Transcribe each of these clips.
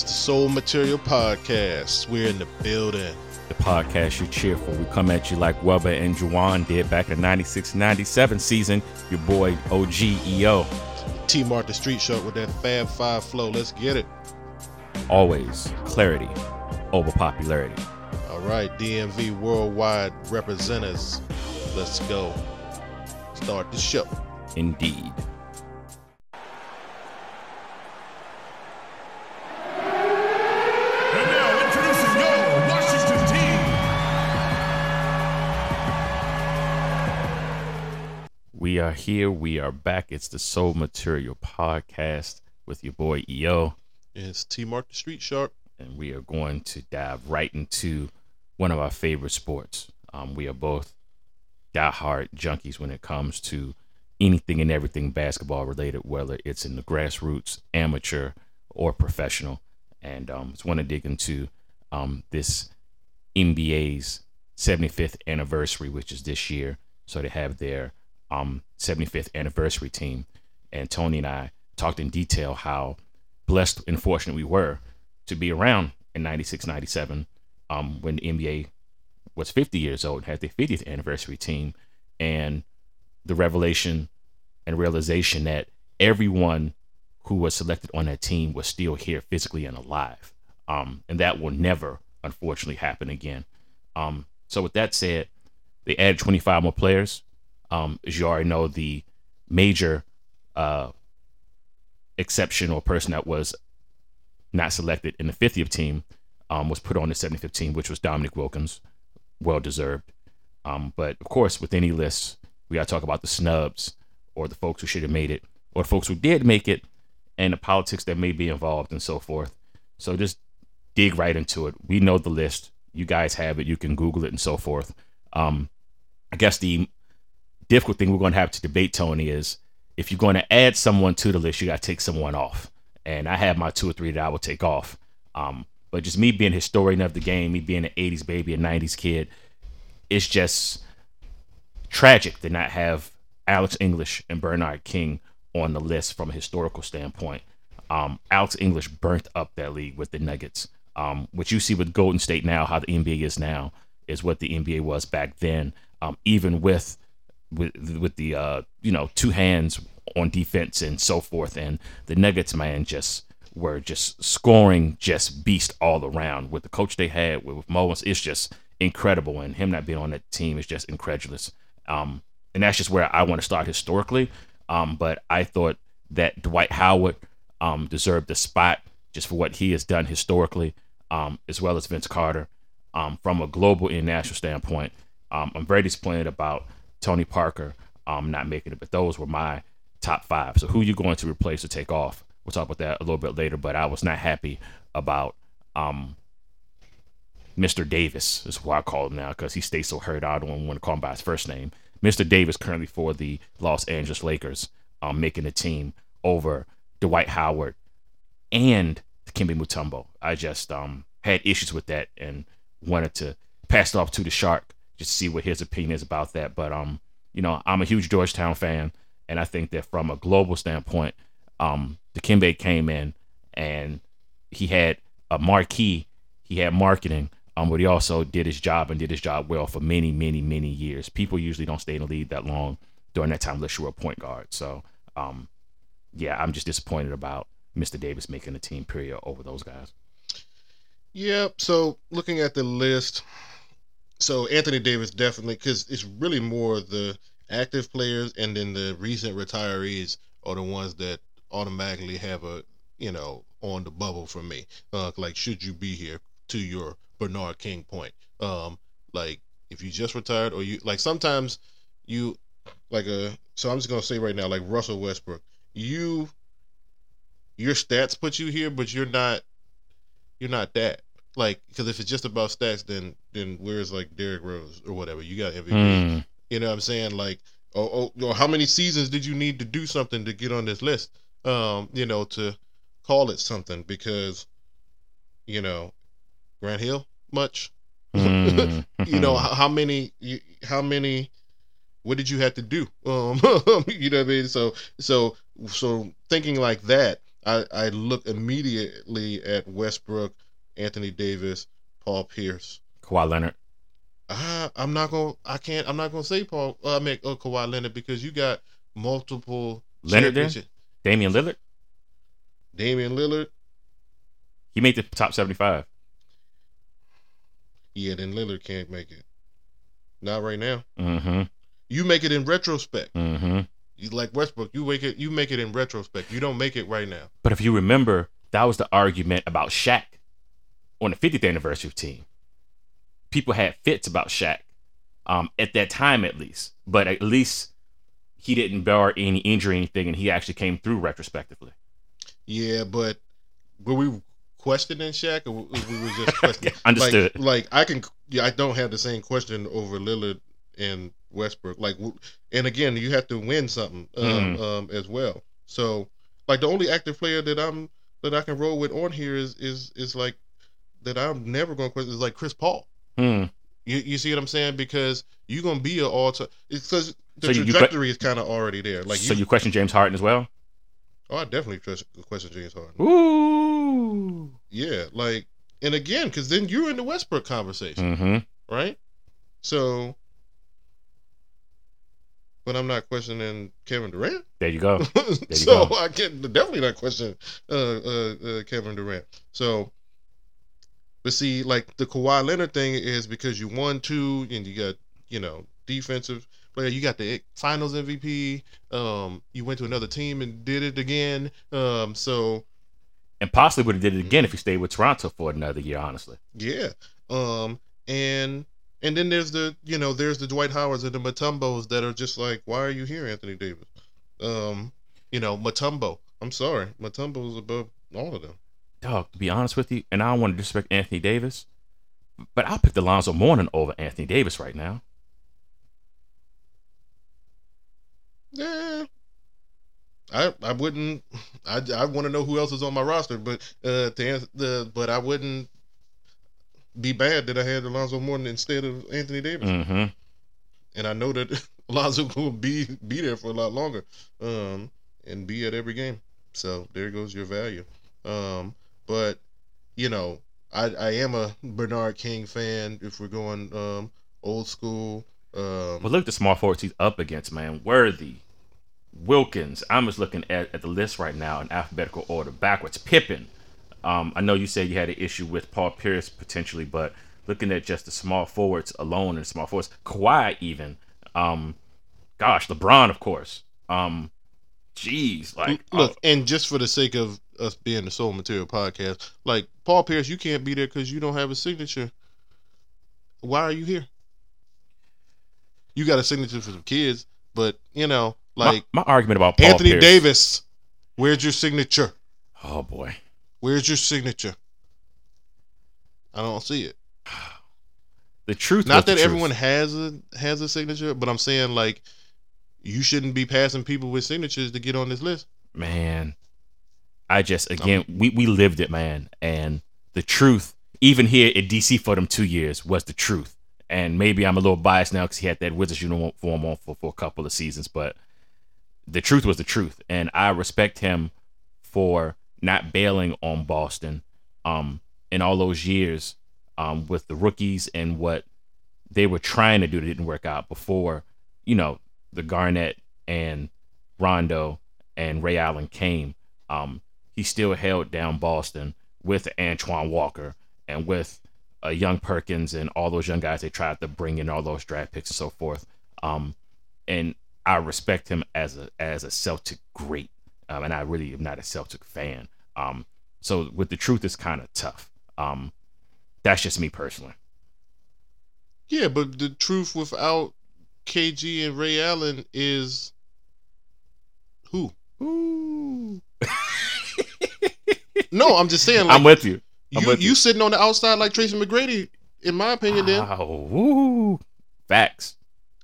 It's the Soul Material Podcast. We're in the building. The podcast you're cheerful. We come at you like Webber and Juwan did back in 96 97 season. Your boy OG EO. T Mart the Street Show with that Fab Five flow. Let's get it. Always clarity over popularity. All right, DMV Worldwide representatives. Let's go. Start the show. Indeed. We are here. We are back. It's the Soul Material Podcast with your boy EO. It's T Mart the Street Sharp. and we are going to dive right into one of our favorite sports. Um, we are both diehard junkies when it comes to anything and everything basketball related, whether it's in the grassroots, amateur, or professional. And um, just want to dig into um, this NBA's 75th anniversary, which is this year. So they have their um, 75th anniversary team. And Tony and I talked in detail how blessed and fortunate we were to be around in 96, 97 um, when the NBA was 50 years old and had their 50th anniversary team. And the revelation and realization that everyone who was selected on that team was still here physically and alive. Um, and that will never, unfortunately, happen again. Um, so, with that said, they added 25 more players. Um, as you already know, the major uh, exception or person that was not selected in the 50th team um, was put on the 75th team, which was Dominique Wilkins. Well deserved. Um, but of course, with any list, we got to talk about the snubs or the folks who should have made it or the folks who did make it and the politics that may be involved and so forth. So just dig right into it. We know the list. You guys have it. You can Google it and so forth. Um, I guess the difficult thing we're going to have to debate, Tony, is if you're going to add someone to the list, you got to take someone off. And I have my two or three that I will take off. Um, but just me being historian of the game, me being an 80s baby, a 90s kid, it's just tragic to not have Alex English and Bernard King on the list from a historical standpoint. Um, Alex English burnt up that league with the Nuggets. Um, what you see with Golden State now, how the NBA is now, is what the NBA was back then. Um, even with with with the uh, you know two hands on defense and so forth, and the Nuggets man just were just scoring just beast all around with the coach they had with, with. It's just incredible, and him not being on that team is just incredulous. Um, and that's just where I want to start historically. Um, but I thought that Dwight Howard um, deserved the spot just for what he has done historically, um, as well as Vince Carter. Um, from a global and national standpoint, um, I'm very disappointed about Tony Parker um, not making it, but those were my top five. So who you going to replace or take off? We'll talk about that a little bit later. But I was not happy about um, Mr. Davis, is what I call him now because he stays so hurt. I don't want to call him by his first name. Mr. Davis currently for the Los Angeles Lakers, um, making the team over Dwight Howard and Kimby Mutombo. I just um had issues with that and wanted to pass it off to the Shark just see what his opinion is about that. But um, you know, I'm a huge Georgetown fan, and I think that from a global standpoint, um, Dikembe came in and he had a marquee, he had marketing, um, but he also did his job and did his job well for many, many, many years. People usually don't stay in the league that long during that time unless you're a point guard. So, um, yeah, I'm just disappointed about Mr. Davis making the team period over those guys. Yep. So looking at the list, so Anthony Davis definitely because it's really more the active players and then the recent retirees are the ones that automatically have a you know on the bubble for me. Uh, like should you be here to your Bernard King point? Um, like if you just retired or you like sometimes you like a so I'm just gonna say right now like Russell Westbrook, you your stats put you here, but you're not you're not that. Like, because if it's just about stats, then then where's like Derrick Rose or whatever? You got MVP. Mm. You know what I'm saying? Like, oh, oh, how many seasons did you need to do something to get on this list? Um, you know, to call it something because, you know, Grant Hill much. Mm. you know how, how many how many what did you have to do um you know what i mean so so so thinking like that I I look immediately at Westbrook, Anthony Davis, Paul Pierce. Kawhi Leonard. Uh, I'm not gonna. I can't. I'm not gonna say Paul. Uh, I mean uh, Kawhi Leonard because you got multiple Leonard there? Damian Lillard. Damian Lillard. He made the top 75. Yeah, then Lillard can't make it. Not right now. Mm-hmm. You make it in retrospect. Mm-hmm. You like Westbrook. You make it. You make it in retrospect. You don't make it right now. But if you remember, that was the argument about Shaq on the 50th anniversary of team. People had fits about Shaq um, at that time, at least. But at least he didn't bear any injury, or anything, and he actually came through retrospectively. Yeah, but were we questioning Shaq, or we were just questioning? Understood. Like, like I can. Yeah, I don't have the same question over Lillard and Westbrook. Like, and again, you have to win something um, Mhm. um, as well. So, like, the only active player that I'm that I can roll with on here is is is like that I'm never going to question is like Chris Paul. Hmm. You, you see what I'm saying? Because you're gonna be an all time. Because the So you- you trajectory is kind of already there. Like so you, you question James Harden as well? oh, I definitely trust question James Harden. Ooh. Yeah, like, and again, because then you're in the Westbrook conversation, Mm-hmm. right? So, but I'm not questioning Kevin Durant. There you go. you so go. I can definitely not question uh, uh, uh, Kevin Durant. So, but see, like the Kawhi Leonard thing is because you won two and you got you know defensive player. You got the Finals MVP. Um, you went to another team and did it again. Um, so And possibly would have did it again if he stayed with Toronto for another year, honestly. Yeah. Um and and then there's the you know, there's the Dwight Howards and the Mutombos that are just like, Why are you here, Anthony Davis? Um, you know, Mutombo. I'm sorry. Mutombo's above all of them. Dog, to be honest with you, and I don't want to disrespect Anthony Davis, but I'll pick Alonzo Mourning over Anthony Davis right now. Yeah. I I wouldn't I I want to know who else is on my roster, but uh to answer the but I wouldn't be bad that I had Alonzo Mourning instead of Anthony Davis. Mm-hmm. and I know that Alonzo will be be there for a lot longer, um, and be at every game. So there goes your value. Um, but you know, I I am a Bernard King fan. If we're going um old school, um, But look at the small forwards he's up against, man. Worthy, Wilkins. I'm just looking at, at the list right now in alphabetical order, backwards. Pippen. Um, I know you said you had an issue with Paul Pierce potentially, but looking at just the small forwards alone and small forwards, Kawhi even. Um, gosh, LeBron, of course. Um, jeez, like look, and just for the sake of us being the Soul Material podcast, like Paul Pierce, you can't be there because you don't have a signature. Why are you here? You got a signature for some kids, but you know, like my, my argument about Paul Anthony Pierce- Davis, where's your signature? Oh boy, Where's your signature? I don't see it. the truth. Not that truth. everyone has a has a signature, but I'm saying like you shouldn't be passing people with signatures to get on this list. man i just again we, we lived it man. And the truth even here at dc for them two years was the truth. And maybe i'm a little biased now because he had that wizards uniform on for, for a couple of seasons but the truth was the truth. And i respect him for not bailing on boston um in all those years um with the rookies and what they were trying to do that didn't work out before you know the garnett and rondo and Ray Allen came, um, he still held down Boston with Antoine Walker and with uh, Young Perkins and all those young guys they tried to bring in all those draft picks and so forth. Um, and I respect him as a as a Celtic great, um, and I really am not a Celtic fan. Um, so with the truth, it's kind of tough. Um, that's just me personally. Yeah, but the truth without KG and Ray Allen is who? Ooh. No, I'm just saying like I'm with you. I'm you with you you. sitting on the outside like Tracy McGrady, in my opinion. Then Oh, ooh. facts.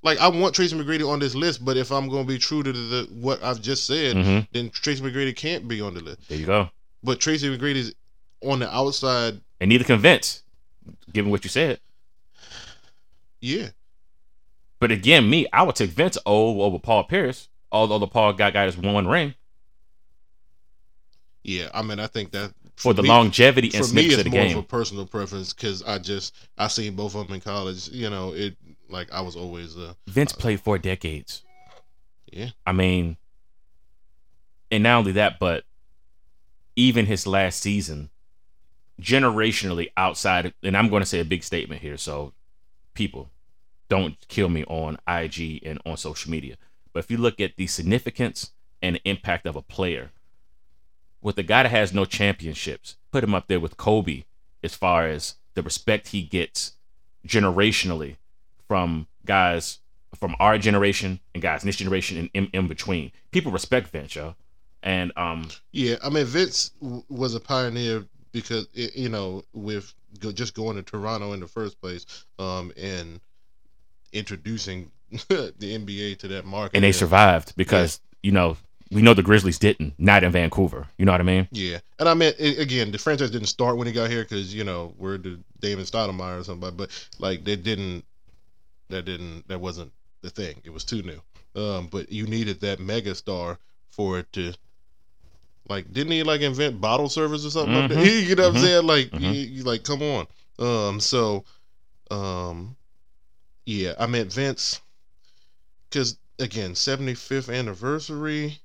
like I want Tracy McGrady on this list, but if I'm going to be true to the what I've just said, hmm then Tracy McGrady can't be on the list. There you go. But Tracy McGrady's on the outside. And neither convinced, given what you said. Yeah, But again, me, I would take Vince O over Paul Pierce, although the Paul guy got his one ring. Yeah, I mean, I think that for the me- longevity and for me, it's of the more game. of a personal preference because I just I seen both of them in college. You know, it like I was always uh Vince played for decades. yeah I mean, and not only that, but even his last season, generationally outside, and I'm going to say a big statement here, so people don't kill me on IG and on social media. But if you look at the significance and the impact of a player, with a guy that has no championships, put him up there with Kobe as far as the respect he gets generationally from guys from our generation and guys in this generation and in, in between. People respect Vince, yo. And um, yeah. I mean, Vince w- was a pioneer because it, you know with go, just going to Toronto in the first place, um, and introducing the NBA to that market. and they survived because you know we know the Grizzlies didn't, not in Vancouver. You know what I mean? Yeah, and I mean a- again, the franchise didn't start when he got here because you know we're the Damon Stoudamire or somebody, but like they didn't, that didn't, that wasn't the thing. It was too new. Um, but you needed that mega star for it to, like, didn't he like invent bottle service or something like that? Mhm. You know what I'm Mhm. saying? Like, Mhm. you, you like, come on. Um, so, um, yeah, I meant Vince, because again, 75th anniversary.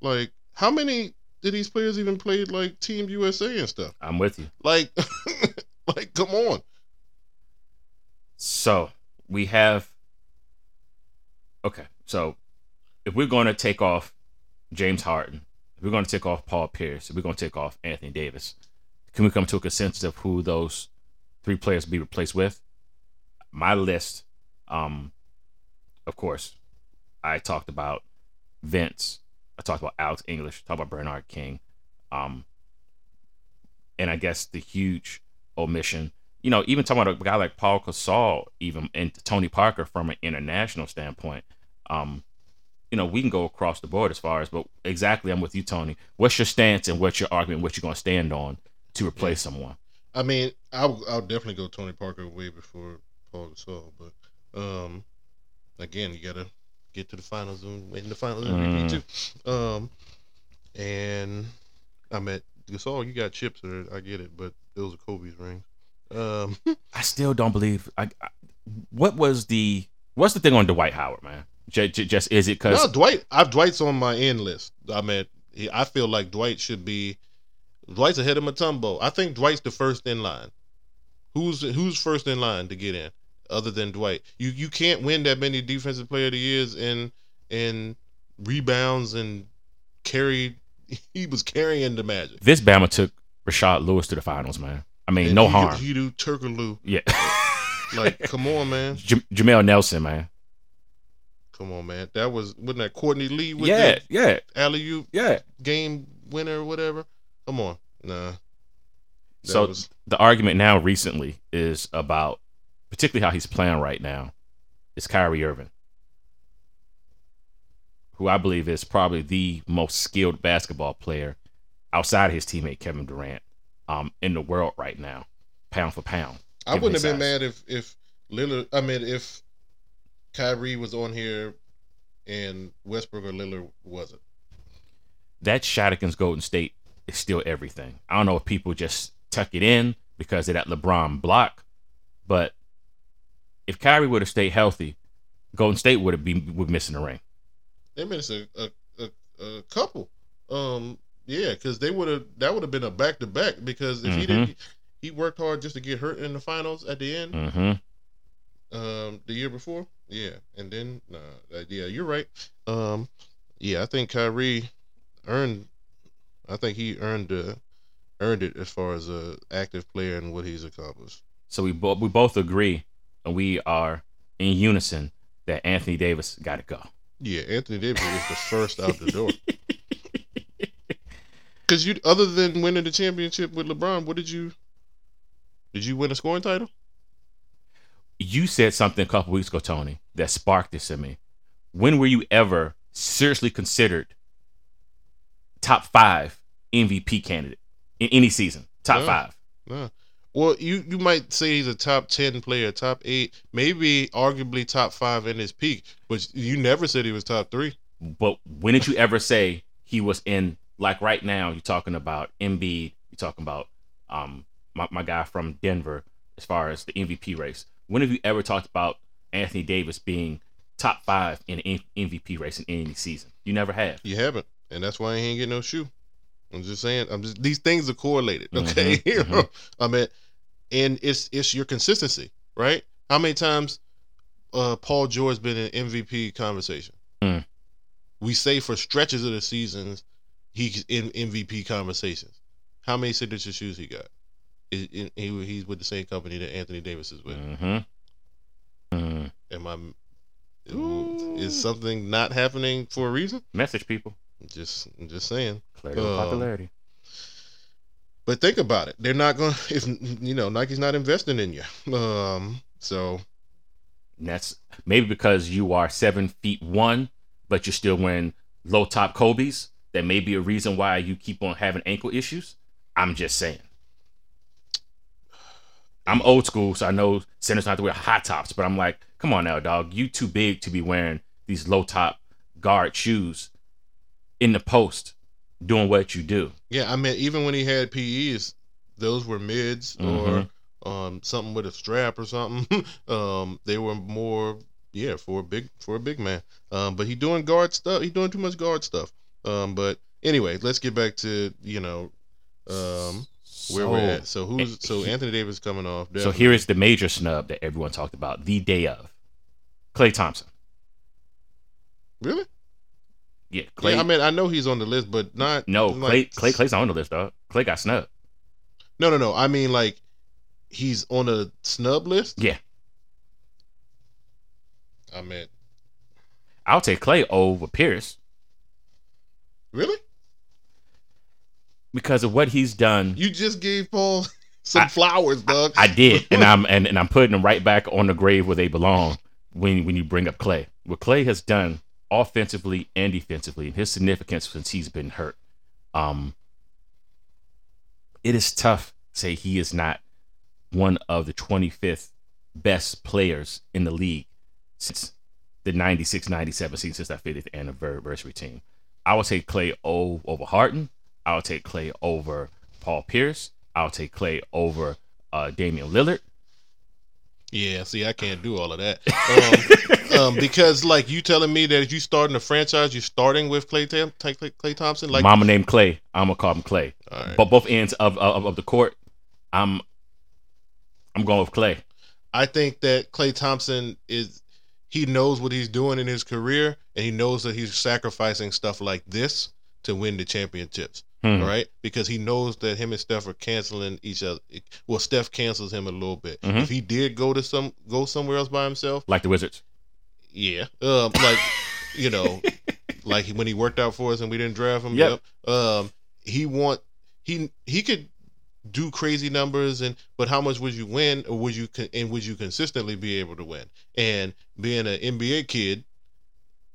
Like, how many did these players even play like Team USA and stuff? I'm with you. Like, like, come on. So we have. Okay, so if we're going to take off James Harden, if we're going to take off Paul Pierce, if we're going to take off Anthony Davis, can we come to a consensus of who those three players will be replaced with? My list, um, of course, I talked about Vince. I talked about Alex English. Talked about Bernard King. Um, and I guess the huge omission you know, even talking about a guy like Paul Gasol, even and Tony Parker from an international standpoint, um, you know, we can go across the board as far as, but exactly, I'm with you, Tony. What's your stance and what's your argument? What you're going to stand on to replace someone? I mean, I'll, I'll definitely go Tony Parker way before Paul Gasol, but um, again, you gotta get to the finals and win the finals MVP too. Um, and I mean, Gasol, you got chips or I get it, but those are Kobe's rings. Um, I still don't believe. I, I what was the what's the thing on Dwight Howard, man? J- j- just is it because no, Dwight, I've Dwight's on my end list. I mean, he, I feel like Dwight should be. Dwight's ahead of Mutombo. I think Dwight's the first in line. Who's who's first in line to get in, other than Dwight? You you can't win that many defensive player of the years and and rebounds and carry. He was carrying the Magic. this Bama took Rashard Lewis to the finals, man? I mean, And no he, harm. Hedo Turkoglu. yeah, Like, come on, man. J- Jameer Nelson, man. Come on, man. That was wasn't that Courtney Lee with that? Yeah, the yeah, alley oop yeah. game winner or whatever? Come on, nah. That so was- the argument now recently is about particularly how he's playing right now is Kyrie Irving, who I believe is probably the most skilled basketball player outside of his teammate Kevin Durant um, in the world right now, pound for pound. I wouldn't have his been size. mad if if Lillard. I mean, if Kyrie was on here and Westbrook or Lillard wasn't. That shot against Golden State is still everything. I don't know if people just tuck it in because of that LeBron block, but if Kyrie would have stayed healthy, Golden State would have been would missing the ring. They missed a a, a, a couple. Um, yeah, because they would have that would have been a back to back because if he Mhm. didn't, he worked hard just to get hurt in the finals at the end. Mm-hmm. Um, the year before, yeah, and then nah, uh, yeah, you're right. Um, yeah, I think Kyrie earned. I think he earned uh, earned it as far as a active player and what he's accomplished. So we both we both agree and we are in unison that Anthony Davis got to go. Yeah, Anthony Davis is the first out the door. Because you, other than winning the championship with LeBron, what did you? Did you win a scoring title? You said something a couple weeks ago, Tony, that sparked this in me. When were you ever seriously considered top five MVP candidate in any season? Top No. five. Nah. Well, you you might say he's a top ten player, top eight, maybe arguably top five in his peak, but you never said he was top three. But when did you ever say he was in like right now, you're talking about Embiid, you're talking about um my, my guy from Denver as far as the MVP race. When have you ever talked about Anthony Davis being top five in an MVP race in any season? You never have. You haven't, and that's why he ain't getting no shoe. I'm just saying. I'm just these things are correlated. Okay, Mhm, You know? I mean, and it's it's your consistency, right? How many times uh Paul George been in MVP conversation? Mm. We say for stretches of the seasons he's in MVP conversations. How many signature shoes he got? Is- in- he, he's with the same company that Anthony Davis is with. Mm-hmm. Mm. Am I? Ooh. Is something not happening for a reason? Message people. Just, just saying. Clarity Um, popularity. But think about it. They're not going. to If you know, Nike's not investing in you. Um. So And that's maybe because you are seven feet one, but you're still wearing low top Kobe's. That may be a reason why you keep on having ankle issues. I'm just saying. I'm old school, so I know centers not to wear high tops, but I'm like, come on now, dog. You too big to be wearing these low top guard shoes in the post, doing what you do. yeah, I mean, even when he had PEs, those were mids Mhm. or um something with a strap or something. um, they were more yeah for a big for a big man. Um, but he doing guard stuff. He doing too much guard stuff. Um, but anyway, let's get back to you know um where we're at. So who's so he- Anthony Davis coming off? So here is the major snub that everyone talked about the day of. Klay Thompson. really? Yeah, Clay. yeah, I mean, I know he's on the list, but not no, like- Clay, Clay. Clay's not on the list, dog. Clay got snubbed. No, no, no. I mean, like he's on a snub list. Yeah. I mean, I'll take Clay over Pierce really? because of what he's done. You just gave Paul some I- flowers, dog. I did, and I'm and, and I'm putting them right back on the grave where they belong. When when you bring up Clay, what Clay has done offensively and defensively, and his significance since he's been hurt, um, it is tough to say he is not one of the 25th best players in the league since the 96 97 season, since that 50th anniversary team. I would take Clay o- over Harden. I would take Clay over Paul Pierce. I'll take Clay over uh, Damian Lillard. Yeah, see, I can't do all of that. Um, um, because like you telling me that if you starting a franchise, you're starting with Clay, Tam- Clay, Klay Thompson. Like, Mama named Clay. I'm gonna call him Clay. right. But both ends of, of of the court, I'm I'm going with Clay. I think that Klay Thompson is he knows what he's doing in his career, and he knows that he's sacrificing stuff like this to win the championships. Hmm. Right, because he knows that him and Steph are canceling each other. Well, Steph cancels him a little bit. Mhm. If he did go to some go somewhere else by himself, Like the Wizards. yeah, um, like you know, like when he worked out for us and we didn't draft him. Yep. Yep. Um, he want he he could do crazy numbers and but how much would you win or would you and would you consistently be able to win? And being an NBA kid,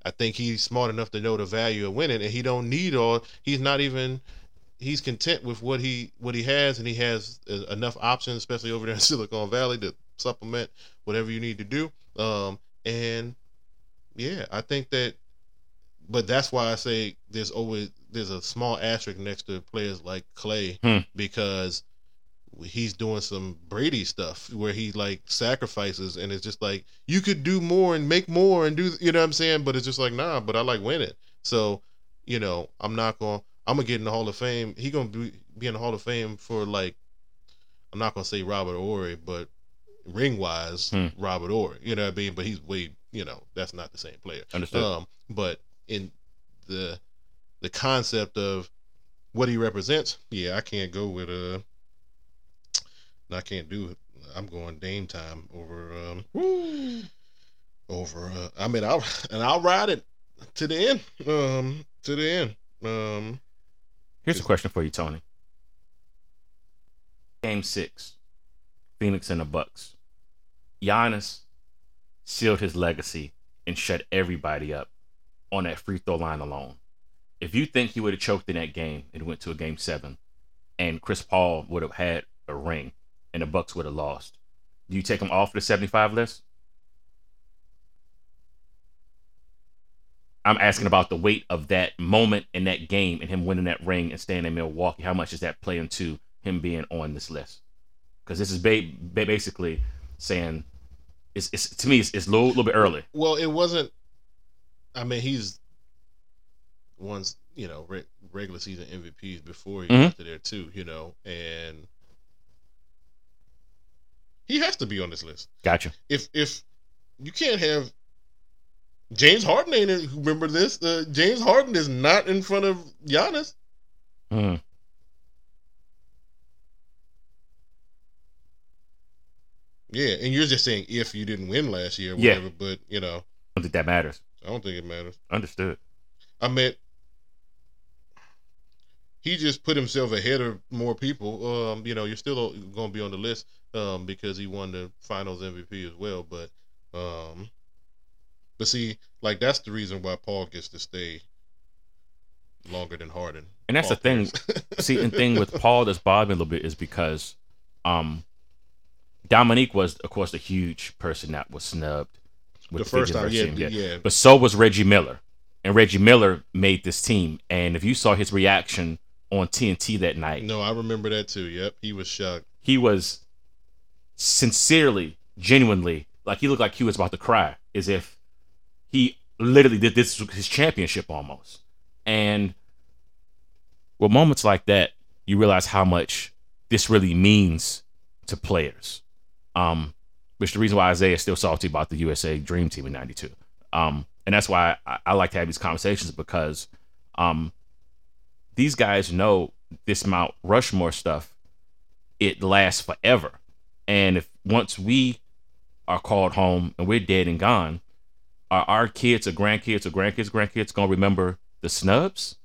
I think he's smart enough to know the value of winning, and he don't need all. He's not even. He's content with what he what he has, and he has uh, enough options, especially over there in Silicon Valley, to supplement whatever you need to do. Um, and yeah, I think that. But that's why I say there's always there's a small asterisk next to players like Clay Hmm. because he's doing some Brady stuff where he like sacrifices and it's just like you could do more and make more and do you know what I'm saying? But it's just like nah but I like winning. So you know I'm not to I'm to get in the Hall of Fame. He to be, be in the Hall of Fame for like I'm not to say Robert Horry but ring wise Hmm. Robert Horry you know what I mean? But he's way you know that's not the same player. Understood. um, but in the the concept of what he represents, yeah, I can't go with uh I can't do it. I'm going Dame time over um over uh I mean I'll and I'll ride it to the end. Um to the end. Um Here's a question for you, Tony. Game six, Phoenix and the Bucks. Giannis sealed his legacy and shut everybody up on that free throw line alone. If you think he would have choked in that game and went to a game seven, and Chris Paul would have had a ring and the Bucks would have lost, do you take him off the 75 list? I'm asking about the weight of that moment in that game and him winning that ring and staying in Milwaukee. How much does that play into him being on this list? Because this is ba- ba- basically saying it's, it's to me it's, it's a little, little bit early. Well, it wasn't. I mean, he's once you know re- regular season MVPs before he Mhm. got to there too. You know, and he has to be on this list. Gotcha. If if you can't have James Harden ain't in, remember this. Uh, James Harden is not in front of Giannis. Mm. Yeah, and you're just saying if you didn't win last year, or Yeah. whatever. But you know, I don't think that matters. I don't think it matters. Understood. I meant he just put himself ahead of more people. Um, you know, you're still going to be on the list um, because he won the Finals MVP as well. But, um, but see, like that's the reason why Paul gets to stay longer than Harden. And that's Paul the thing. See, and thing with Paul that's bothering me a little bit is because um Dominique was, of course, the huge person that was snubbed with the first time, yeah, yeah, But so was Reggie Miller. And Reggie Miller made this team. And if you saw his reaction on TNT that night, No, I remember that too. Yep, he was shocked. he was sincerely, genuinely, like he looked like he was about to cry, as if he literally did this his championship almost. And with moments like that, you realize how much this really means to players. Um, which the reason why Isaiah is still salty about the USA Dream Team in '92. Um, and that's why I, I like to have these conversations because um, these guys know this Mount Rushmore stuff. It lasts forever, and if once we are called home and we're dead and gone, are our kids or grandkids or grandkids grandkids gonna remember the snubs?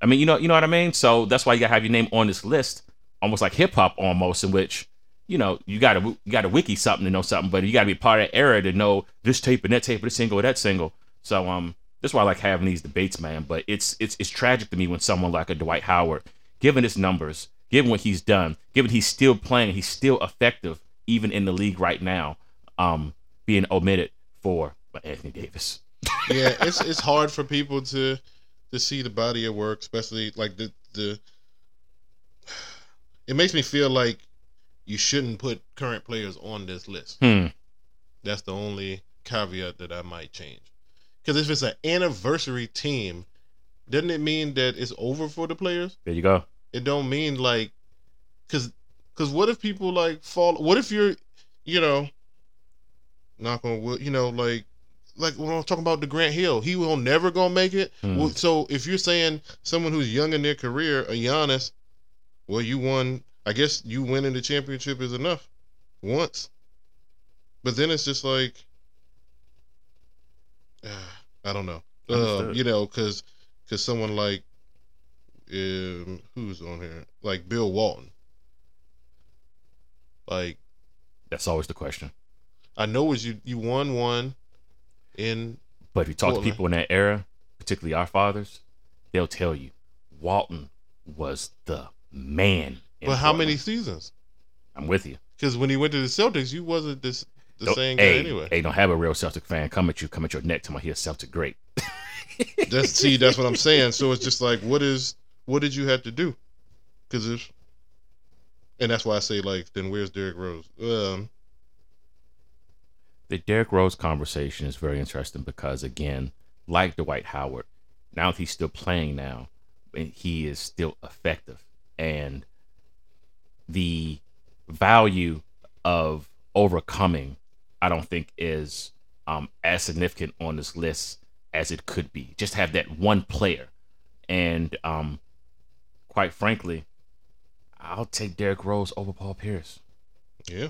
I mean, you know, you know what I mean. So that's why you gotta have your name on this list, almost like hip hop, almost in which you know you gotta you gotta wiki something to know something, but you gotta be part of that era to know this tape and that tape, or this single, or that single. So um, that's why I like having these debates, man. But it's it's it's tragic to me when someone like a Dwight Howard, given his numbers, given what he's done, given he's still playing, he's still effective even in the league right now, um, being omitted for Anthony Davis. yeah, it's it's hard for people to to see the body of work, especially like the the. It makes me feel like you shouldn't put current players on this list. Hmm. That's the only caveat that I might change. Because if it's an anniversary team, doesn't it mean that it's over for the players? There you go. It don't mean like, because because what if people like fall? What if you're, you know, knock on wood, you know, like like when I'm talking about the Grant Hill, he will never gonna make it. Hmm. Well, so if you're saying someone who's young in their career, a Giannis, well, you won. I guess you winning the championship is enough once, but then it's just like, I don't know. Uh, you know, because because someone like um, who's on here, like Bill Walton, like That's always the question. I know is you you won one in But if you talk Portland. to people in that era, particularly our fathers, they'll tell you Walton was the man. but how many seasons? I'm with you. Because when he went to the Celtics, you wasn't this the Don't- same guy hey, anyway. hey, don't have a real Celtic fan come at you, come at your neck, tell me he's Celtic great. That's see, that's what I'm saying. So it's just like, what is what did you have to do? Because if, and that's why I say like, then where's Derrick Rose? Um, the Derrick Rose conversation is very interesting because again, like Dwight Howard, now that he's still playing now, he is still effective, and the value of overcoming, I don't think is um, as significant on this list as it could be. Just have that one player, and um, quite frankly, I'll take Derrick Rose over Paul Pierce. yeah.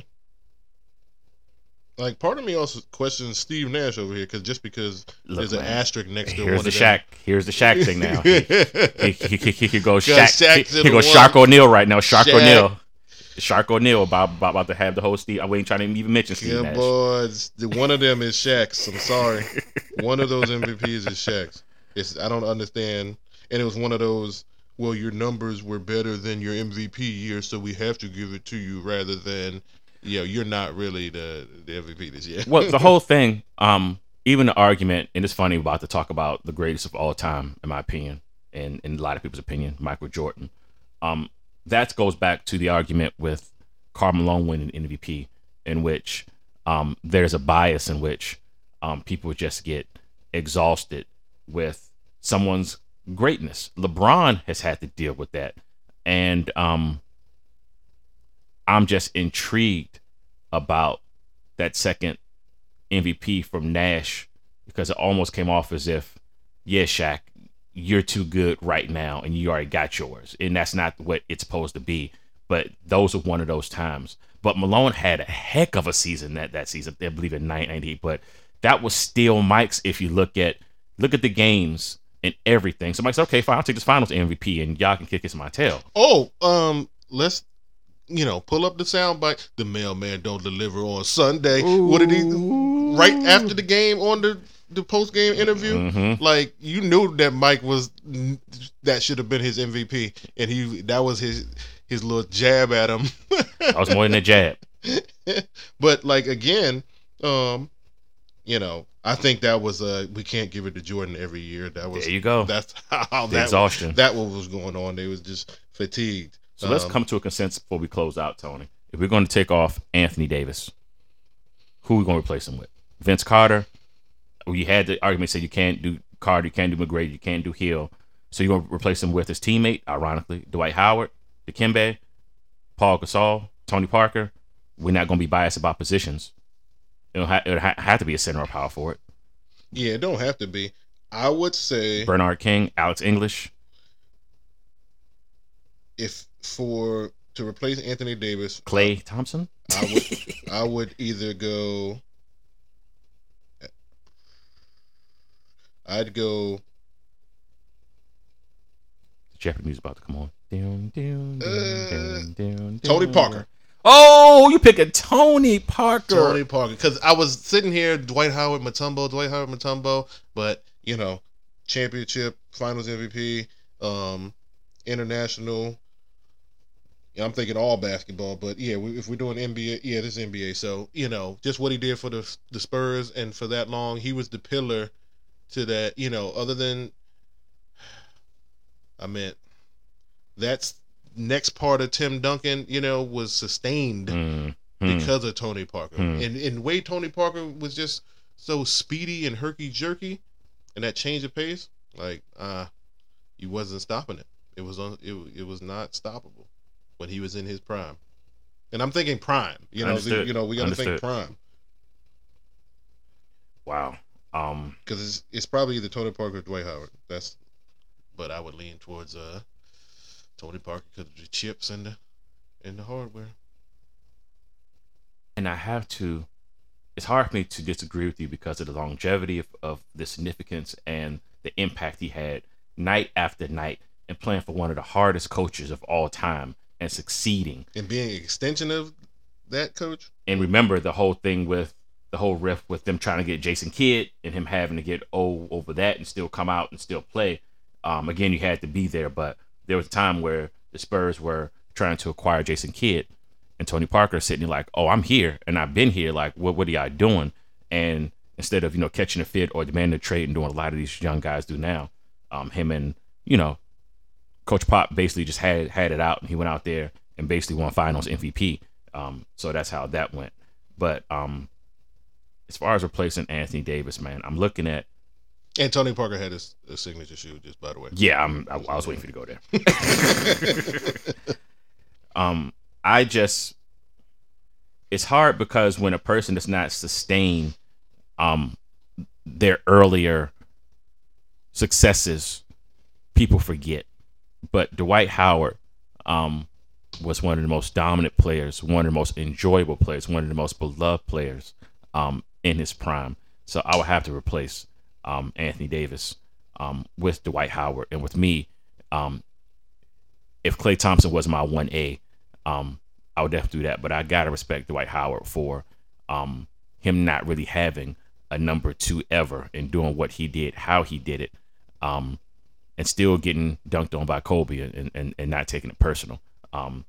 Like part of me also questions Steve Nash over here because just because Look, there's an asterisk next to Here's one the of them. Shaq. Here's the Shaq thing now. He, he, he, he, could go Shaq. Shaq he, to he go. Shark O'Neal right now. Shark Shaq. O'Neal. Shark O'Neal about, about about to have the whole Steve. I ain't trying to even mention Steve Nash. Yeah, Nash. boys. One of them is Shaq's. I'm sorry. one of those MVPs is Shaq's. It's I don't understand. And it was one of those. Well, your numbers were better than your MVP year, so we have to give it to you rather than, you know, you're not really the, the MVP this year. well, the whole thing, um, even the argument, and it's funny, we're about to talk about the greatest of all time, in my opinion, and in a lot of people's opinion, Michael Jordan. Um, that goes back to the argument with Karl Malone winning MVP, in which um, there's a bias in which um, people just get exhausted with someone's greatness. LeBron has had to deal with that, and um, I'm just intrigued about that second MVP from Nash because it almost came off as if, yeah, Shaq, you're too good right now and you already got yours. And that's not what it's supposed to be. But those are one of those times. But Malone had a heck of a season that, that season, I believe in 998. But that was still Mike's if you look at look at the games and everything. So Mike said, okay, fine, I'll take this finals MVP and y'all can kick us in my tail. Oh, um, let's you know, pull up the soundbite. The mailman don't deliver on Sunday. What did he right after the game on the the post game interview? Mhm. Like you knew that Mike was that should have been his MVP, and he that was his his little jab at him. That was more than a jab. but like again, um, you know, I think that was uh we can't give it to Jordan every year. That was There you go. That's how that exhaustion. that what was going on. They was just fatigued. So let's Um, come to a consensus before we close out, Tony. If we're going to take off Anthony Davis, who are we going to replace him with? Vince Carter. We had the argument said you can't do Carter, you can't do McGrady, you can't do Hill. So you're going to replace him with his teammate, ironically, Dwight Howard, Dikembe, Paul Gasol, Tony Parker. We're not going to be biased about positions. It'll, ha- it'll ha- have to be a center or power forward. Yeah, it don't have to be. I would say Bernard King, Alex English. if for to replace Anthony Davis, Klay Thompson. I would I would either go. I'd go. Jeopardy music about to come on. Dun, dun, dun, Uh, dun, dun, Tony. Parker. Oh, you pick a Tony Parker. Tony Parker. Because I was sitting here, Dwight Howard, Mutombo, Dwight Howard, Mutombo, but you know, championship, Finals MVP, um, international. Yeah, I'm thinking all basketball, but yeah, we, if we're doing NBA, yeah, this is NBA. So you know, just what he did for the the Spurs and for that long, he was the pillar to that. You know, other than, I meant, that's next part of Tim Duncan. You know, was sustained Mm, mm. because of Tony Parker. Hmm. And and way Tony Parker was just so speedy and herky jerky, and that change of pace, like uh, he wasn't stopping it. It was on. It it was not stoppable when he was in his prime. And I'm thinking prime. You know, Understood. you know, we got to think prime Wow. Um, because it's it's probably either Tony Parker or Dwight Howard. That's, but I would lean towards uh Tony Parker because of the chips and the and the hardware. and I have to. It's hard for me to disagree with you because of the longevity of, of the significance and the impact he had night after night and playing for one of the hardest coaches of all time and succeeding. And being an extension of that coach, And remember the whole thing with the whole riff with them trying to get Jason Kidd and him having to get old over that and still come out and still play. Um, again, you had to be there, but there was a time where the Spurs were trying to acquire Jason Kidd and Tony Parker sitting like, "Oh, I'm here and I've been here. Like, what what are y'all doing?" And instead of you know catching a fit or demanding a trade and doing a lot of these young guys do now, um, him and you know Coach Pop basically just had had it out and he went out there and basically won Finals MVP. Um, so that's how that went. But um, as far as replacing Anthony Davis, man, I'm looking at and Tony Parker had his, his signature shoe. Just by the way. yeah, I'm I, I was waiting for you to go there. um, I just it's hard because when a person does not sustain um their earlier successes, people forget. But Dwight Howard um was one of the most dominant players, one of the most enjoyable players, one of the most beloved players um in his prime. So I would have to replace um Anthony Davis um with Dwight Howard and with me um if Klay Thompson was my one A, um, I would definitely do that. But I gotta respect Dwight Howard for um him not really having a number two ever and doing what he did, how he did it, um, and still getting dunked on by Kobe and, and, and not taking it personal. Um,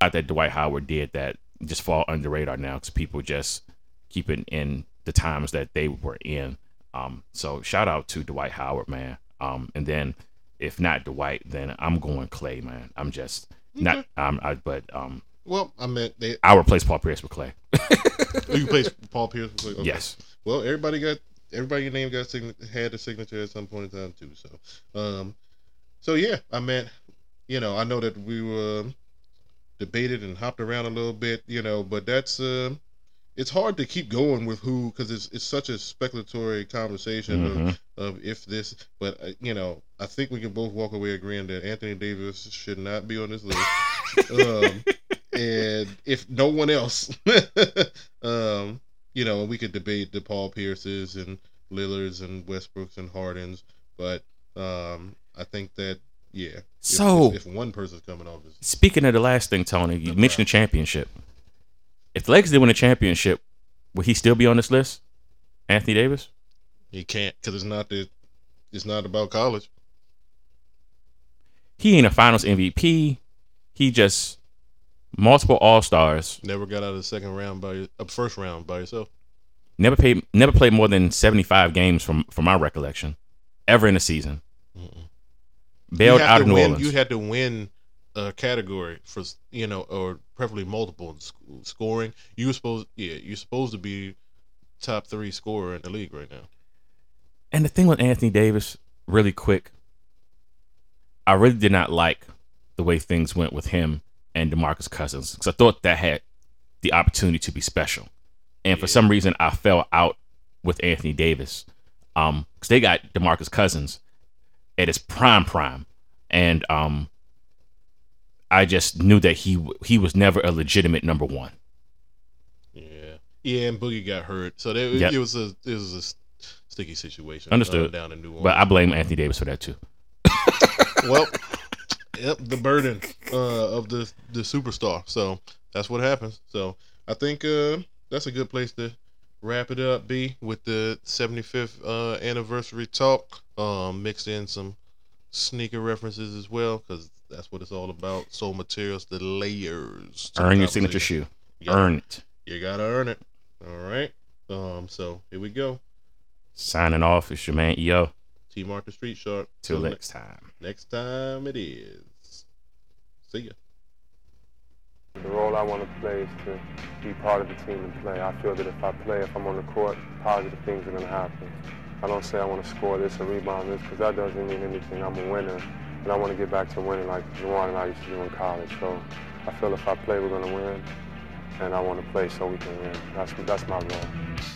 I thought Dwight Howard did that just fall under radar now because people just keep it in the times that they were in. Um, so shout out to Dwight Howard, man. Um, and then if not Dwight, then I'm going Klay, man. I'm just not. Um, I, but um, Well, I meant they. I replace Paul Pierce with Klay. Oh, you play Paul Pierce. Okay. Yes. Well, everybody got everybody your name got sign- had a signature at some point in time too. So, um, so yeah, I meant, you know, I know that we were debated and hopped around a little bit, you know, but that's uh, it's hard to keep going with who because it's it's such a speculatory conversation Mhm. of, of if this, but uh, you know, I think we can both walk away agreeing that Anthony Davis should not be on this list. um, and if no one else, um, you know, we could debate the Paul Pierces and Lillards and Westbrooks and Hardens, but um, I think that yeah. So- if, if one person's coming off, Speaking of the last thing, Tony, you mentioned the championship. If the Lakers did win a championship, would he still be on this list? Anthony Davis? he can't because it's not the it's not about college. He ain't a Finals MVP. He just multiple All Stars. Never got out of the second round by your- uh, first round by yourself. Never played. Never played more than seventy five games from from my recollection, ever in a season. Bailed you have out of New win, Orleans. You had to win a category for you know, or preferably multiple in sc- scoring. You were supposed, yeah, you're supposed to be top three scorer in the league right now. And the thing with Anthony Davis, really quick, I really did not like the way things went with him and DeMarcus Cousins because I thought that had the opportunity to be special, and for some reason I fell out with Anthony Davis, um, because they got DeMarcus Cousins at his prime prime, and um, I just knew that he he was never a legitimate number one. Yeah, yeah, and Boogie got hurt, so there, Yep. it was a it was a sticky situation. uh, Understood. down in New Orleans. But I blame Anthony Davis for that too. well, yep, the burden uh, of the the superstar. So that's what happens. So I think uh, that's a good place to wrap it up. B with the 75th uh, anniversary talk. Um, mixed in some sneaker references as well because that's what it's all about. Sole materials, the layers. Earn your signature conversation. shoe. Yeah. Earn it. You gotta earn it. All right. Um. So here we go. Signing off. It's your man EO. T Mark the Street Sharp. Till ne- next time. next time it is. See ya. The role I want to play is to be part of the team and play. I feel that if I play, if I'm on the court, positive things are going to happen. I don't say I want to score this or rebound this because that doesn't mean anything. I'm a winner, and I want to get back to winning like Juwan and I used to do in college. So I feel if I play, we're going to win, and I want to play so we can win. That's, that's my role.